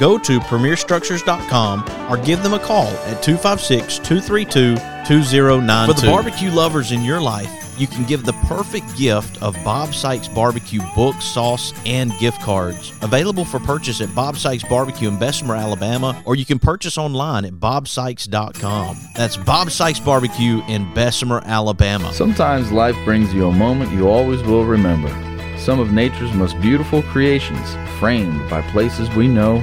go to premierstructures.com or give them a call at 256 232 2092. For the barbecue lovers in your life, you can give the perfect gift of Bob Sykes Barbecue book, sauce, and gift cards. Available for purchase at Bob Sykes Barbecue in Bessemer, Alabama, or you can purchase online at bobsykes.com. That's Bob Sykes Barbecue in Bessemer, Alabama. Sometimes life brings you a moment you always will remember. Some of nature's most beautiful creations, framed by places we know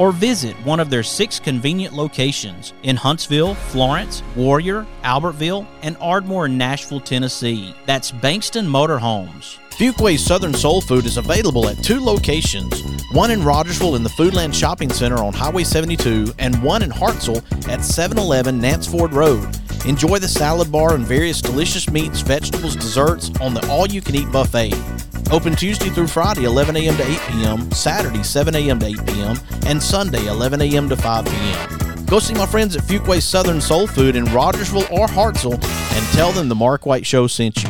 or visit one of their six convenient locations in Huntsville, Florence, Warrior, Albertville, and Ardmore in Nashville, Tennessee. That's Bankston Motorhomes. Fuquay's Southern Soul Food is available at two locations one in Rogersville in the Foodland Shopping Center on Highway 72, and one in Hartselle at 711 Nanceford Road. Enjoy the salad bar and various delicious meats, vegetables, desserts on the all you can eat buffet. Open Tuesday through Friday, 11 a.m. to 8 p.m., Saturday, 7 a.m. to 8 p.m., and Sunday, 11 a.m. to 5 p.m. Go see my friends at Fuquay Southern Soul Food in Rogersville or Hartselle and tell them the Mark White Show sent you.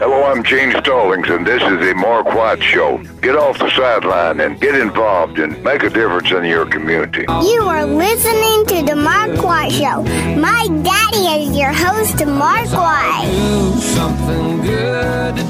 Hello, I'm Gene Stallings, and this is the Mark White Show. Get off the sideline and get involved and make a difference in your community. You are listening to the Mark White Show. My daddy is your host, Mark White.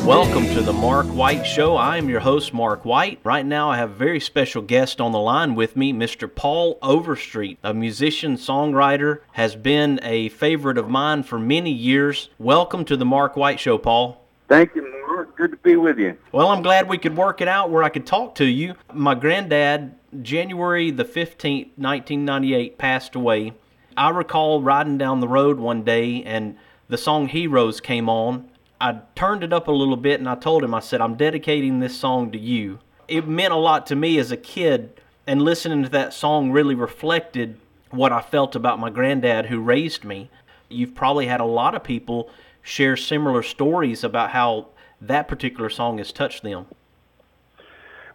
Welcome to the Mark White Show. I am your host, Mark White. Right now, I have a very special guest on the line with me, Mr. Paul Overstreet, a musician, songwriter, has been a favorite of mine for many years. Welcome to the Mark White Show, Paul. Thank you, Mark. Good to be with you. Well, I'm glad we could work it out where I could talk to you. My granddad, January the 15th, 1998, passed away. I recall riding down the road one day and the song Heroes came on. I turned it up a little bit and I told him, I said, I'm dedicating this song to you. It meant a lot to me as a kid, and listening to that song really reflected what I felt about my granddad who raised me. You've probably had a lot of people share similar stories about how that particular song has touched them.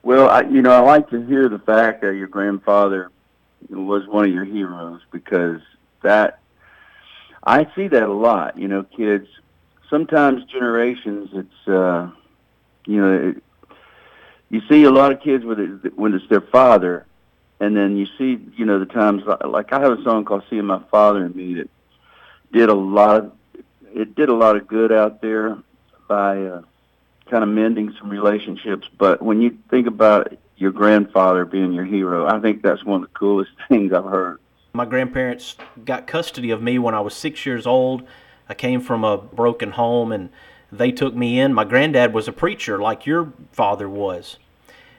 Well, I, you know, I like to hear the fact that your grandfather was one of your heroes because that I see that a lot. You know, kids. Sometimes generations, it's uh, you know, it, you see a lot of kids with it when it's their father, and then you see, you know, the times like like I have a song called "Seeing My Father and Me" that did a lot of it did a lot of good out there by uh, kind of mending some relationships. But when you think about your grandfather being your hero, I think that's one of the coolest things I've heard. My grandparents got custody of me when I was six years old. I came from a broken home and they took me in. My granddad was a preacher like your father was.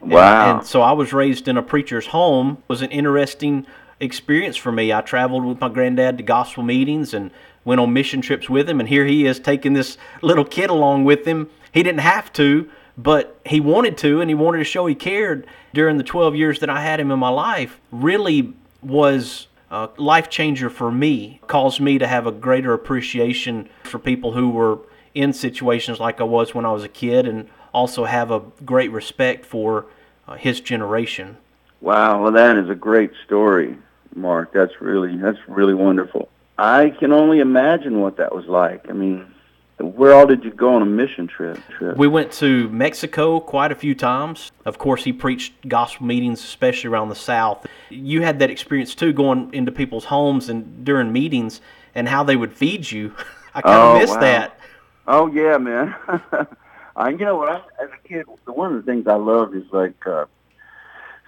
Wow. And, and so I was raised in a preacher's home. It was an interesting experience for me. I traveled with my granddad to gospel meetings and went on mission trips with him, and here he is taking this little kid along with him. He didn't have to, but he wanted to, and he wanted to show he cared during the 12 years that I had him in my life. Really was a life changer for me, caused me to have a greater appreciation for people who were in situations like I was when I was a kid, and also have a great respect for uh, his generation. Wow, well, that is a great story, Mark. That's really that's really wonderful. I can only imagine what that was like. I mean, where all did you go on a mission trip? trip? We went to Mexico quite a few times. Of course, he preached gospel meetings, especially around the South. You had that experience too, going into people's homes and during meetings, and how they would feed you. I kind of oh, miss wow. that. Oh yeah, man. I, you know what? I, as a kid, one of the things I loved is like uh,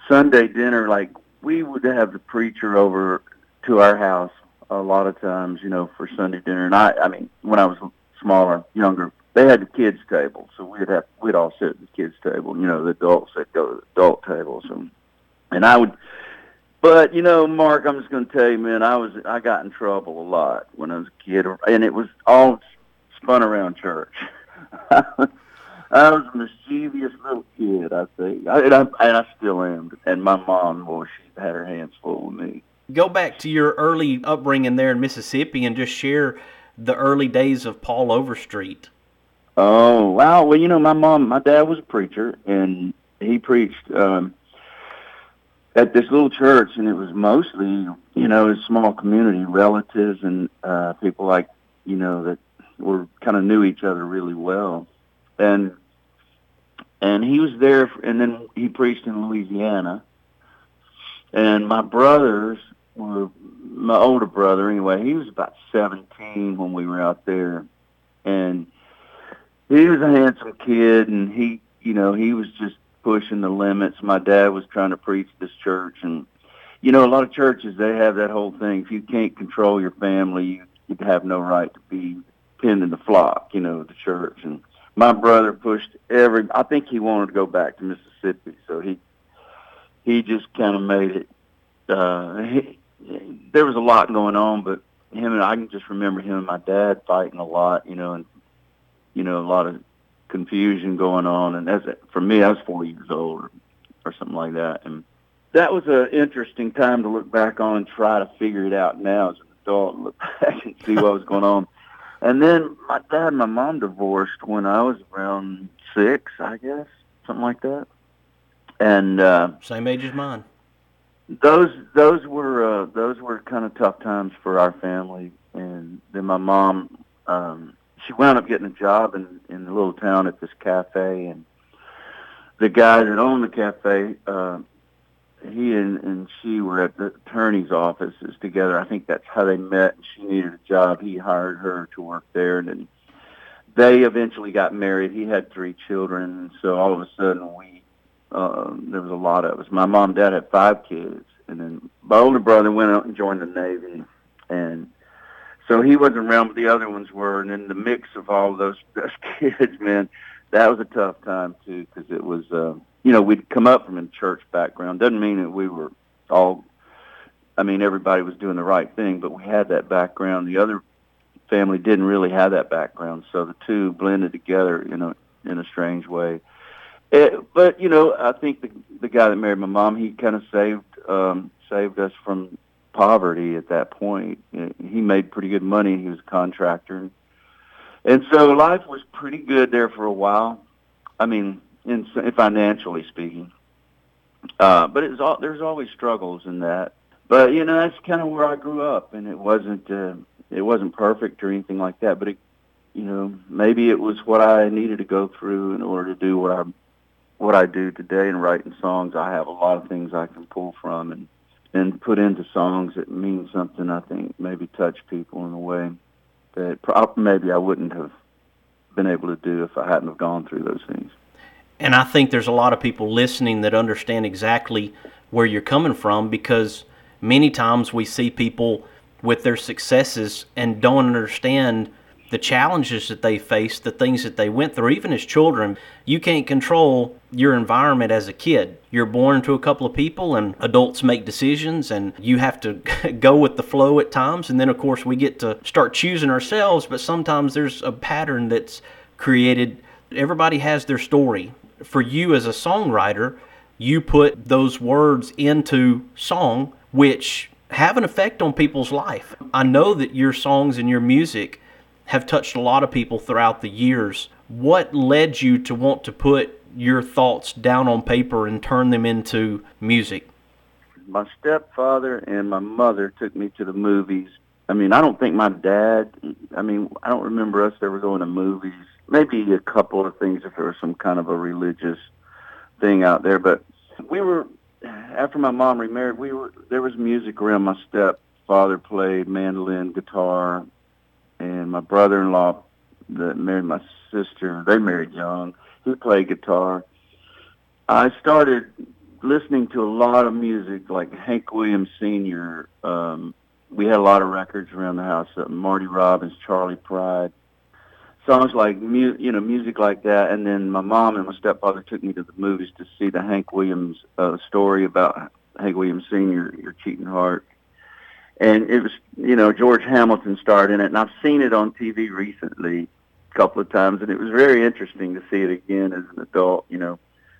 Sunday dinner. Like we would have the preacher over to our house a lot of times, you know, for Sunday dinner. And I, I mean, when I was smaller, younger, they had the kids' table, so we'd have we'd all sit at the kids' table. You know, the adults that go to the adult tables, and and I would. But you know, Mark, I'm just going to tell you, man, I was I got in trouble a lot when I was a kid, and it was all spun around church. I was a mischievous little kid, I think, I, and, I, and I still am. And my mom, boy, she had her hands full with me go back to your early upbringing there in Mississippi and just share the early days of Paul Overstreet. Oh wow! Well, you know, my mom, my dad was a preacher, and he preached um, at this little church, and it was mostly, you know, a small community, relatives, and uh, people like, you know, that were kind of knew each other really well, and and he was there, and then he preached in Louisiana, and my brothers were my older brother anyway. He was about seventeen when we were out there, and he was a handsome kid, and he, you know, he was just pushing the limits. My dad was trying to preach this church, and you know, a lot of churches they have that whole thing. If you can't control your family, you, have no right to be pinned in the flock. You know, the church and my brother pushed every. I think he wanted to go back to Mississippi, so he he just kind of made it. Uh, he, there was a lot going on, but him and I can just remember him and my dad fighting a lot, you know, and you know a lot of confusion going on. And as for me, I was four years old or, or something like that, and that was an interesting time to look back on and try to figure it out now as an adult and look back and see what was going on. And then my dad and my mom divorced when I was around six, I guess, something like that. And uh, same age as mine those those were uh, those were kind of tough times for our family. And then my mom, um, she wound up getting a job in in the little town at this cafe, and the guy that owned the cafe, uh, he and, and she were at the attorney's offices together. I think that's how they met. She needed a job. He hired her to work there, and then they eventually got married. He had three children, so all of a sudden we um, there was a lot of us. My mom and dad had five kids, and then my older brother went out and joined the Navy, and so he wasn't around, but the other ones were. And then the mix of all those, those kids, man, that was a tough time too, because it was, uh, you know, we'd come up from a church background. Doesn't mean that we were all. I mean, everybody was doing the right thing, but we had that background. The other family didn't really have that background, so the two blended together in a in a strange way. It, eh, but you know, I think the the guy that married my mom, he kind of saved um, saved us from poverty at that point. He made pretty good money. He was a contractor, so life was pretty good there for a while. I mean, in, in financially speaking, uh, but it was all, there's always struggles in that. But you know, that's kind of where I grew up, and it wasn't uh, it wasn't perfect or anything like that. But it, you know, maybe it was what I needed to go through in order to do what I what I do today in writing songs. I have a lot of things I can pull from and and put into songs that mean something. I think maybe touch people in a way that maybe I wouldn't have been able to do if I hadn't have gone through those things. And I think there's a lot of people listening that understand exactly where you're coming from because many times we see people with their successes and don't understand the challenges that they face, the things that they went through, even as children. You can't control your environment as a kid. You're born to a couple of people, and adults make decisions, and you have to go with the flow at times. And then, of course, we get to start choosing ourselves, but sometimes there's a pattern that's created. Everybody has their story. For you as a songwriter, you put those words into song, which have an effect on people's life. I know that your songs and your music have touched a lot of people throughout the years. What led you to want to put your thoughts down on paper and turn them into music? My stepfather and my mother took me to the movies. I mean, I don't think my dad, I mean, I don't remember us ever going to movies. Maybe a couple of things if there was some kind of a religious thing out there, but we were after my mom remarried, we were there was music around. My stepfather played mandolin, guitar, and my brother-in-law that married my sister, they married young. He played guitar. I started listening to a lot of music, like Hank Williams Sr. Um, we had a lot of records around the house, uh, Marty Robbins, Charley Pride, songs like mu- you know music like that. And then my mom and my stepfather took me to the movies to see the Hank Williams uh, story about Hank Williams Sr. Your Cheating Heart and it was you know George Hamilton starred in it, and I've seen it on TV recently couple of times, and it was very interesting to see it again as an adult, you know.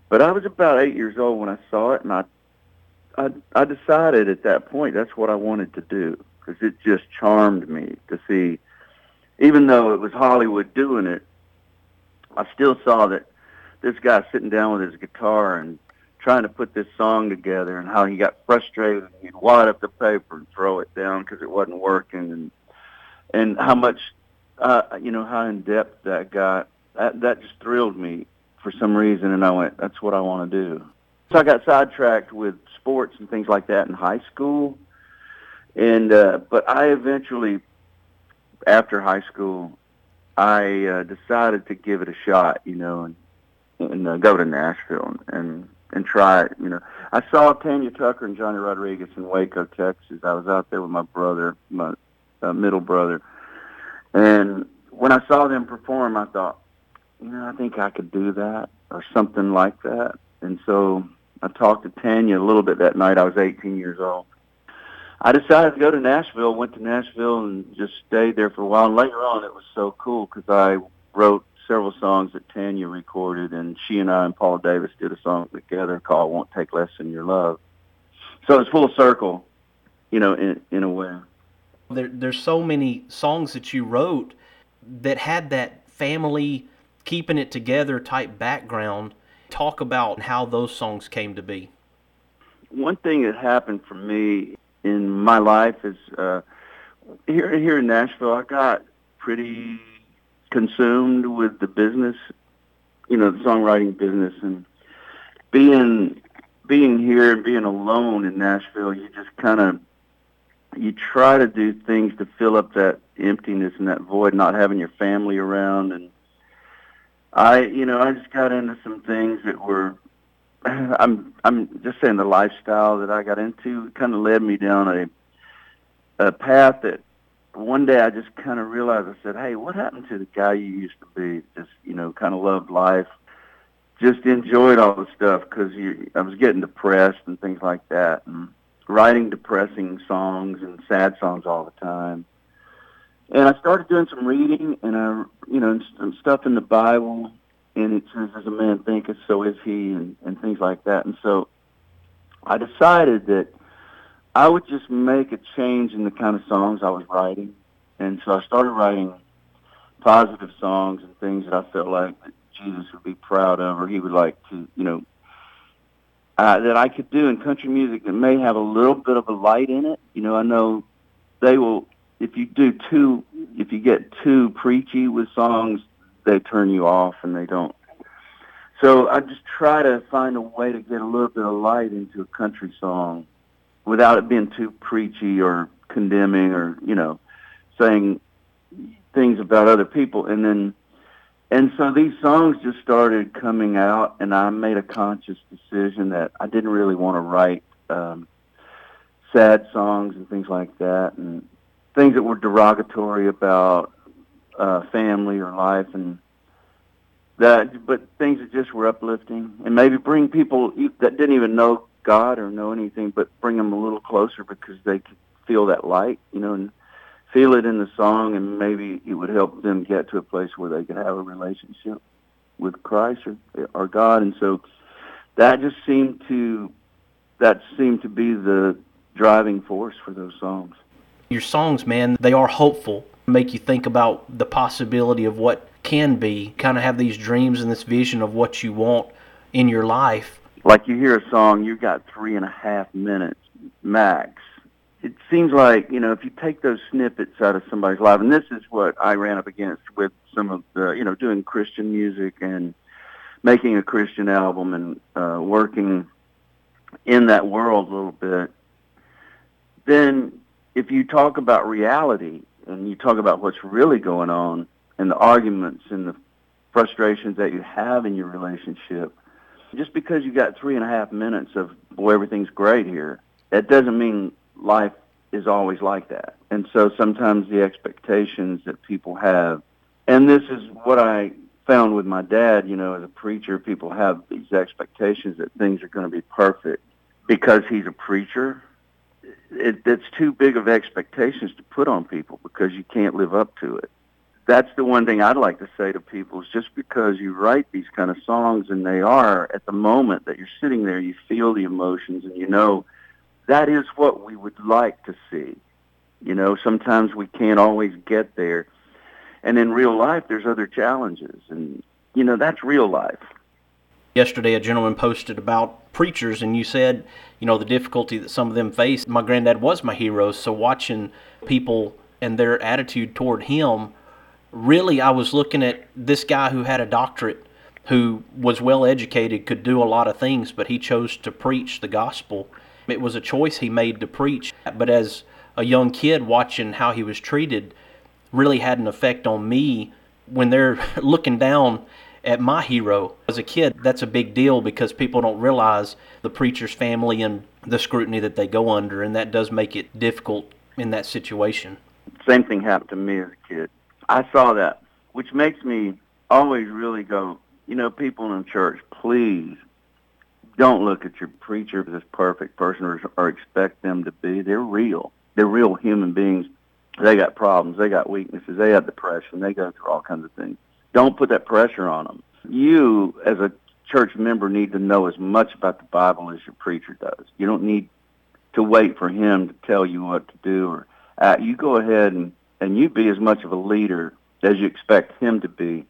But I was about eight years old when I saw it, and I I, I decided at that point that's what I wanted to do because it just charmed me to see, even though it was Hollywood doing it, I still saw that this guy sitting down with his guitar and trying to put this song together and how he got frustrated and he'd wad up the paper and throw it down because it wasn't working and and how much uh you know how in depth that got that that just thrilled me for some reason and I went that's what I want to do so I got sidetracked with sports and things like that in high school and uh but I eventually after high school I uh, decided to give it a shot you know and and uh, go to Nashville and and and try it. You know, I saw Tanya Tucker and Johnny Rodriguez in Waco, Texas. I was out there with my brother, my uh, middle brother, and when I saw them perform, I thought, you know, I think I could do that or something like that. And so I talked to Tanya a little bit that night. I was 18 years old. I decided to go to Nashville. Went to Nashville and just stayed there for a while. And later on, it was so cool because I wrote several songs that Tanya recorded, and she and I and Paul Davis did a song together called "Won't Take Less Than Your Love." So it's full circle, you know, in in a way. There, there's so many songs that you wrote that had that family keeping it together type background. Talk about how those songs came to be. One thing that happened for me in my life is uh, here here in Nashville. I got pretty consumed with the business, you know, the songwriting business, and being being here and being alone in Nashville, you just kind of you try to do things to fill up that emptiness and that void, not having your family around. And I, you know, I just got into some things that were, I'm, I'm just saying the lifestyle that I got into kind of led me down a, a path that one day I just kind of realized, I said, hey, what happened to the guy you used to be? Just, you know, kind of loved life, just enjoyed all the stuff because I was getting depressed and things like that. And, writing depressing songs and sad songs all the time. And I started doing some reading and I, you know, some stuff in the Bible, and it says, "As a man thinketh, so is he," and and things like that. And so, I decided that I would just make a change in the kind of songs I was writing, and so I started writing positive songs and things that I felt like that Jesus would be proud of, or he would like to, you know, uh, that I could do in country music that may have a little bit of a light in it. You know, I know they will. If you do too, if you get too preachy with songs, they turn you off and they don't. So I just try to find a way to get a little bit of light into a country song without it being too preachy or condemning or you know saying things about other people and then and so these songs just started coming out, and I made a conscious decision that I didn't really want to write um, sad songs and things like that, and things that were derogatory about uh, family or life, and that. But things that just were uplifting, and maybe bring people that didn't even know God or know anything, but bring them a little closer because they could feel that light, you know, and feel it in the song, and maybe it would help them get to a place where they could have a relationship with Christ or, or God. And so that just seemed to that seemed to be the driving force for those songs. Your songs, man, they are hopeful. Make you think about the possibility of what can be. Kind of have these dreams and this vision of what you want in your life. Like you hear a song, you've got three and a half minutes max it seems like you know if you take those snippets out of somebody's life, and this is what I ran up against with some of the you know doing Christian music and making a Christian album and uh, working in that world a little bit. Then, if you talk about reality and you talk about what's really going on and the arguments and the frustrations that you have in your relationship, just because you got three and a half minutes of boy everything's great here, that doesn't mean life is always like that. And so sometimes the expectations that people have, and this is what I found with my dad, you know, as a preacher, people have these expectations that things are going to be perfect because he's a preacher. It, it's too big of expectations to put on people because you can't live up to it. That's the one thing I'd like to say to people is just because you write these kind of songs and they are at the moment that you're sitting there, you feel the emotions and you know that is what we would like to see. You know, sometimes we can't always get there. And in real life, there's other challenges. And, you know, that's real life. Yesterday, a gentleman posted about preachers, and you said, you know, the difficulty that some of them face. My granddad was my hero, so watching people and their attitude toward him, really, I was looking at this guy who had a doctorate, who was well educated, could do a lot of things, but he chose to preach the gospel it was a choice he made to preach, but as a young kid watching how he was treated really had an effect on me when they're looking down at my hero. As a kid, that's a big deal because people don't realize the preacher's family and the scrutiny that they go under, and that does make it difficult in that situation. Same thing happened to me as a kid. I saw that, which makes me always really go, you know, people in church, please don't look at your preacher as this perfect person or, or expect them to be. They're real. They're real human beings. They got problems. They got weaknesses. They have depression. They go through all kinds of things. Don't put that pressure on them. You, as a church member, need to know as much about the Bible as your preacher does. You don't need to wait for him to tell you what to do. Or uh, you go ahead and and you be as much of a leader as you expect him to be.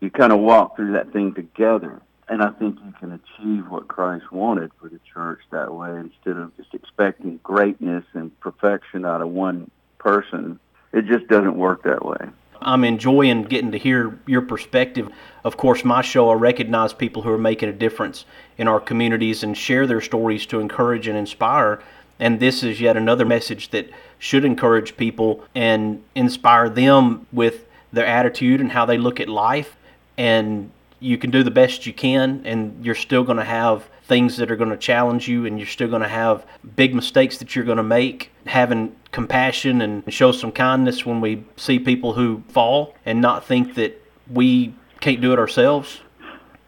You kind of walk through that thing together and I think you can achieve what Christ wanted for the church that way instead of just expecting greatness and perfection out of one person. It just doesn't work that way. I'm enjoying getting to hear your perspective. Of course, my show, I recognize people who are making a difference in our communities and share their stories to encourage and inspire. And this is yet another message that should encourage people and inspire them with their attitude and how they look at life. And you can do the best you can, and you're still going to have things that are going to challenge you, and you're still going to have big mistakes that you're going to make. Having compassion and show some kindness when we see people who fall, and not think that we can't do it ourselves.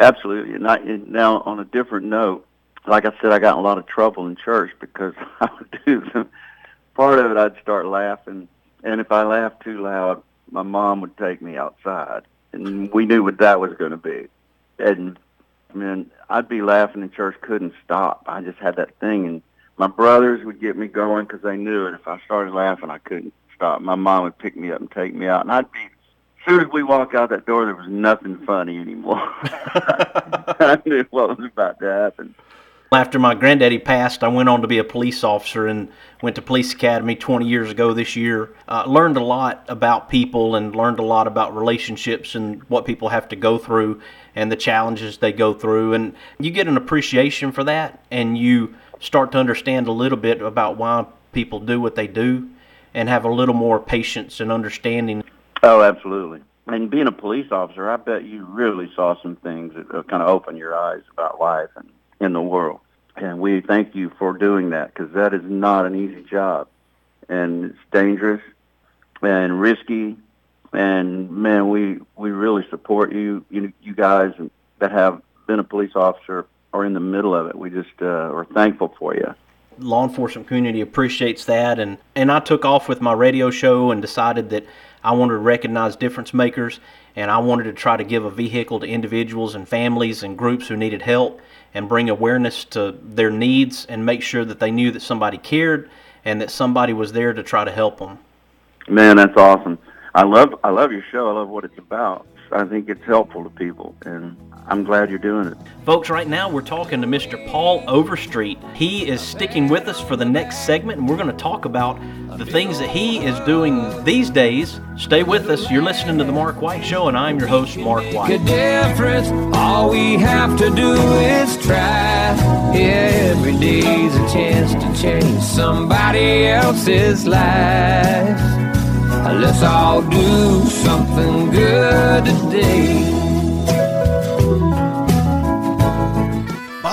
Absolutely. Now, on a different note, like I said, I got in a lot of trouble in church because I would do some, part of it. I'd start laughing, and if I laughed too loud, my mom would take me outside, and we knew what that was going to be. And I mean, I'd be laughing in church, couldn't stop. I just had that thing, and my brothers would get me going because they knew it. If I started laughing, I couldn't stop. My mom would pick me up and take me out, and I'd be. As soon as we walked out that door, there was nothing funny anymore. I knew what was about to happen. After my granddaddy passed, I went on to be a police officer and went to police academy 20 years ago this year. Uh, learned a lot about people and learned a lot about relationships and what people have to go through and the challenges they go through. And you get an appreciation for that and you start to understand a little bit about why people do what they do and have a little more patience and understanding. Oh, absolutely. And being a police officer, I bet you really saw some things that uh, kind of opened your eyes about life and in the world. And we thank you for doing that because that is not an easy job. And it's dangerous and risky. And man, we, we really support you, you, you guys that have been a police officer or in the middle of it. We just uh, are thankful for you law enforcement community appreciates that and and I took off with my radio show and decided that I wanted to recognize difference makers and I wanted to try to give a vehicle to individuals and families and groups who needed help and bring awareness to their needs and make sure that they knew that somebody cared and that somebody was there to try to help them. Man, that's awesome. I love I love your show. I love what it's about. I think it's helpful to people and I'm glad you're doing it. Folks, right now we're talking to Mr. Paul Overstreet. He is sticking with us for the next segment, and we're going to talk about the things that he is doing these days. Stay with us. You're listening to The Mark White Show, and I'm your host, Mark White. A difference. All we have to do is try. Every day's a chance to change somebody else's life. Let's all do something good today.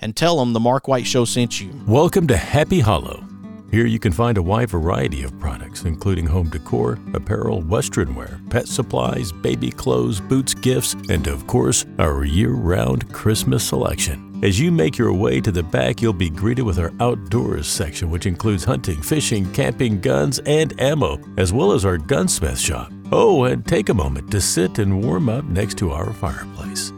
and tell them the Mark White Show sent you. Welcome to Happy Hollow. Here you can find a wide variety of products, including home decor, apparel, western wear, pet supplies, baby clothes, boots, gifts, and of course, our year round Christmas selection. As you make your way to the back, you'll be greeted with our outdoors section, which includes hunting, fishing, camping, guns, and ammo, as well as our gunsmith shop. Oh, and take a moment to sit and warm up next to our fireplace.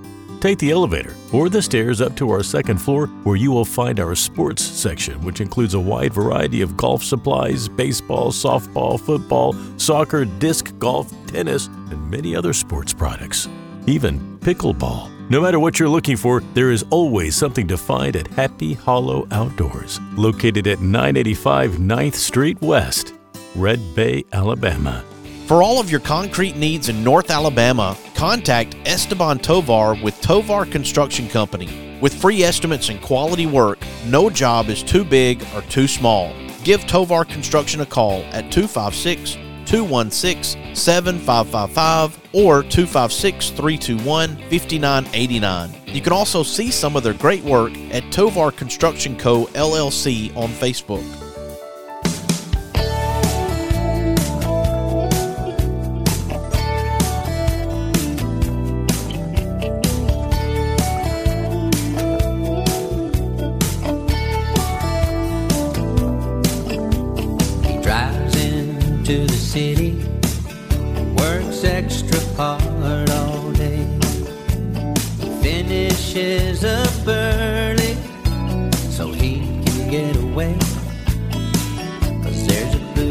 Take the elevator or the stairs up to our second floor where you will find our sports section, which includes a wide variety of golf supplies, baseball, softball, football, soccer, disc golf, tennis, and many other sports products. Even pickleball. No matter what you're looking for, there is always something to find at Happy Hollow Outdoors, located at 985 9th Street West, Red Bay, Alabama. For all of your concrete needs in North Alabama, contact Esteban Tovar with Tovar Construction Company. With free estimates and quality work, no job is too big or too small. Give Tovar Construction a call at 256 216 7555 or 256 321 5989. You can also see some of their great work at Tovar Construction Co. LLC on Facebook.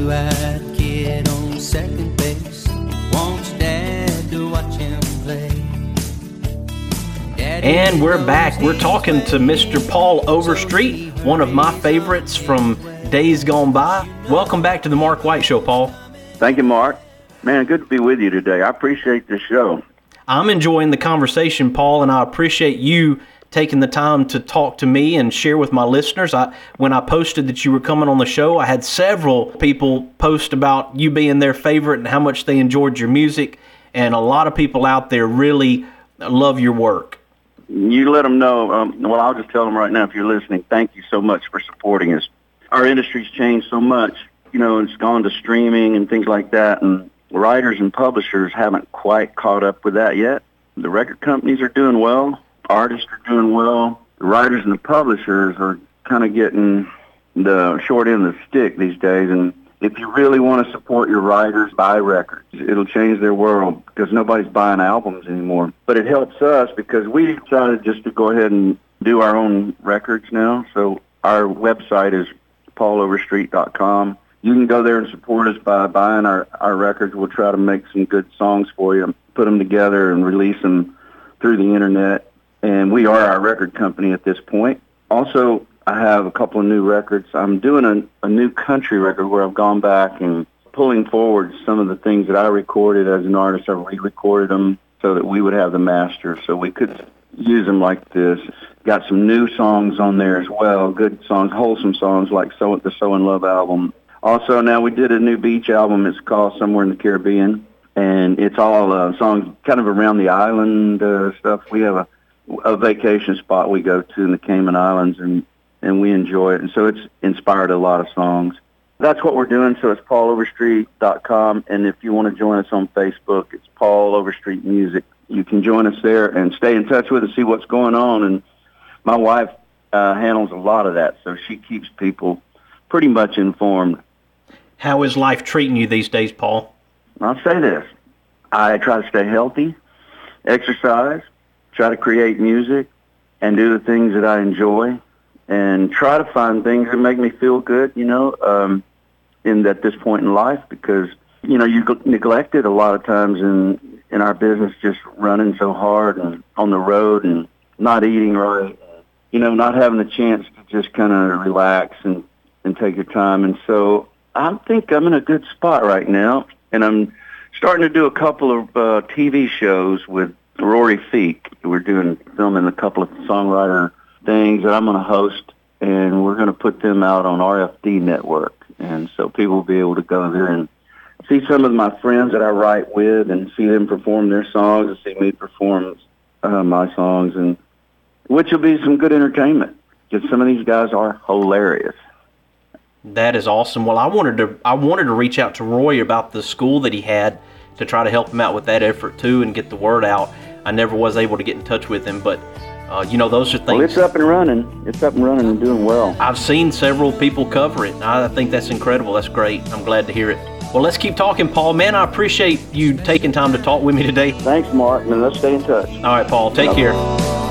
There's a blue eyed kid on second base, wants dad to watch him play. And we're back. We're talking to Mr. Paul Overstreet, one of my favorites from days gone by. Welcome back to the Mark White Show, Paul. Thank you, Mark. Man, good to be with you today. I appreciate this show. I'm enjoying the conversation, Paul, and I appreciate you taking the time to talk to me and share with my listeners. I when I posted that you were coming on the show, I had several people post about you being their favorite and how much they enjoyed your music, and a lot of people out there really love your work. You let them know. Um, well, I'll just tell them right now if you're listening, thank you so much for supporting us. Our industry's changed so much. You know, it's gone to streaming and things like that, and writers and publishers haven't quite caught up with that yet. The record companies are doing well. Artists are doing well. The writers and the publishers are kind of getting the short end of the stick these days. And if you really want to support your writers, buy records. It'll change their world because nobody's buying albums anymore. But it helps us because we decided just to go ahead and do our own records now. So our website is pauloverstreet.com. You can go there and support us by buying our, our records. We'll try to make some good songs for you, put them together and release them through the internet. And we are our record company at this point. Also, I have a couple of new records. I'm doing a, a new country record where I've gone back and pulling forward some of the things that I recorded as an artist. I re-recorded them so that we would have the master, so we could use them like this. Got some new songs on there as well, good songs, wholesome songs like "So the So in Love" album. Also, now we did a new beach album. It's called "Somewhere in the Caribbean," and it's all uh, songs kind of around the island uh, stuff. We have a a vacation spot we go to in the Cayman Islands, and and we enjoy it. And so it's inspired a lot of songs. That's what we're doing. So it's pauloverstreet.com. And if you want to join us on Facebook, it's Paul Overstreet Music. You can join us there and stay in touch with us, see what's going on. And my wife uh, handles a lot of that, so she keeps people pretty much informed. How is life treating you these days, Paul? I'll say this. I try to stay healthy, exercise, try to create music, and do the things that I enjoy, and try to find things that make me feel good, you know, um, in at this point in life because, you know, you neglect it a lot of times in, in our business just running so hard and on the road and not eating right, you know, not having the chance to just kind of relax and, and take your time. And so I think I'm in a good spot right now, and I'm starting to do a couple of uh, TV shows with Rory Feek. We're doing filming a couple of songwriter things that I'm going to host, and we're going to put them out on RFD Network, and so people will be able to go there and see some of my friends that I write with, and see them perform their songs, and see me perform uh, my songs, and which will be some good entertainment because some of these guys are hilarious. That is awesome. Well, I wanted to I wanted to reach out to Roy about the school that he had to try to help him out with that effort too and get the word out. I never was able to get in touch with him, but uh, you know those are things. Well, it's up and running. It's up and running and doing well. I've seen several people cover it. I think that's incredible. That's great. I'm glad to hear it. Well, let's keep talking, Paul. Man, I appreciate you taking time to talk with me today. Thanks, Mark, and let's stay in touch. All right, Paul. Take care.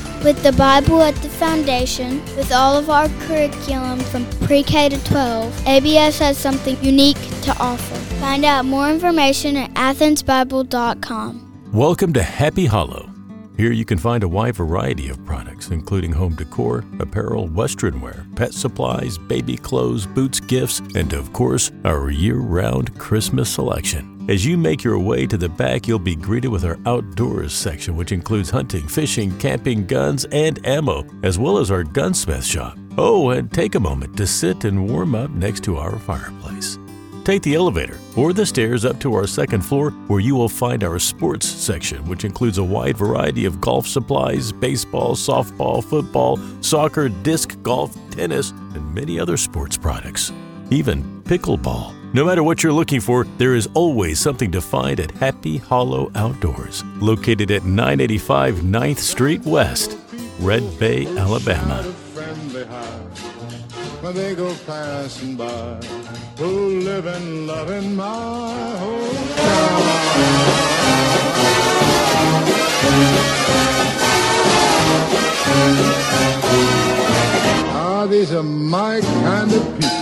With the Bible at the foundation, with all of our curriculum from pre K to 12, ABS has something unique to offer. Find out more information at athensbible.com. Welcome to Happy Hollow. Here you can find a wide variety of products, including home decor, apparel, western wear, pet supplies, baby clothes, boots, gifts, and of course, our year round Christmas selection. As you make your way to the back, you'll be greeted with our outdoors section, which includes hunting, fishing, camping, guns, and ammo, as well as our gunsmith shop. Oh, and take a moment to sit and warm up next to our fireplace. Take the elevator or the stairs up to our second floor where you will find our sports section, which includes a wide variety of golf supplies, baseball, softball, football, soccer, disc golf, tennis, and many other sports products. Even pickleball. No matter what you're looking for, there is always something to find at Happy Hollow Outdoors, located at 985 9th Street West, Red Bay, Alabama. When they go passing by who live and love in my hometown. Ah, these are my kind of people.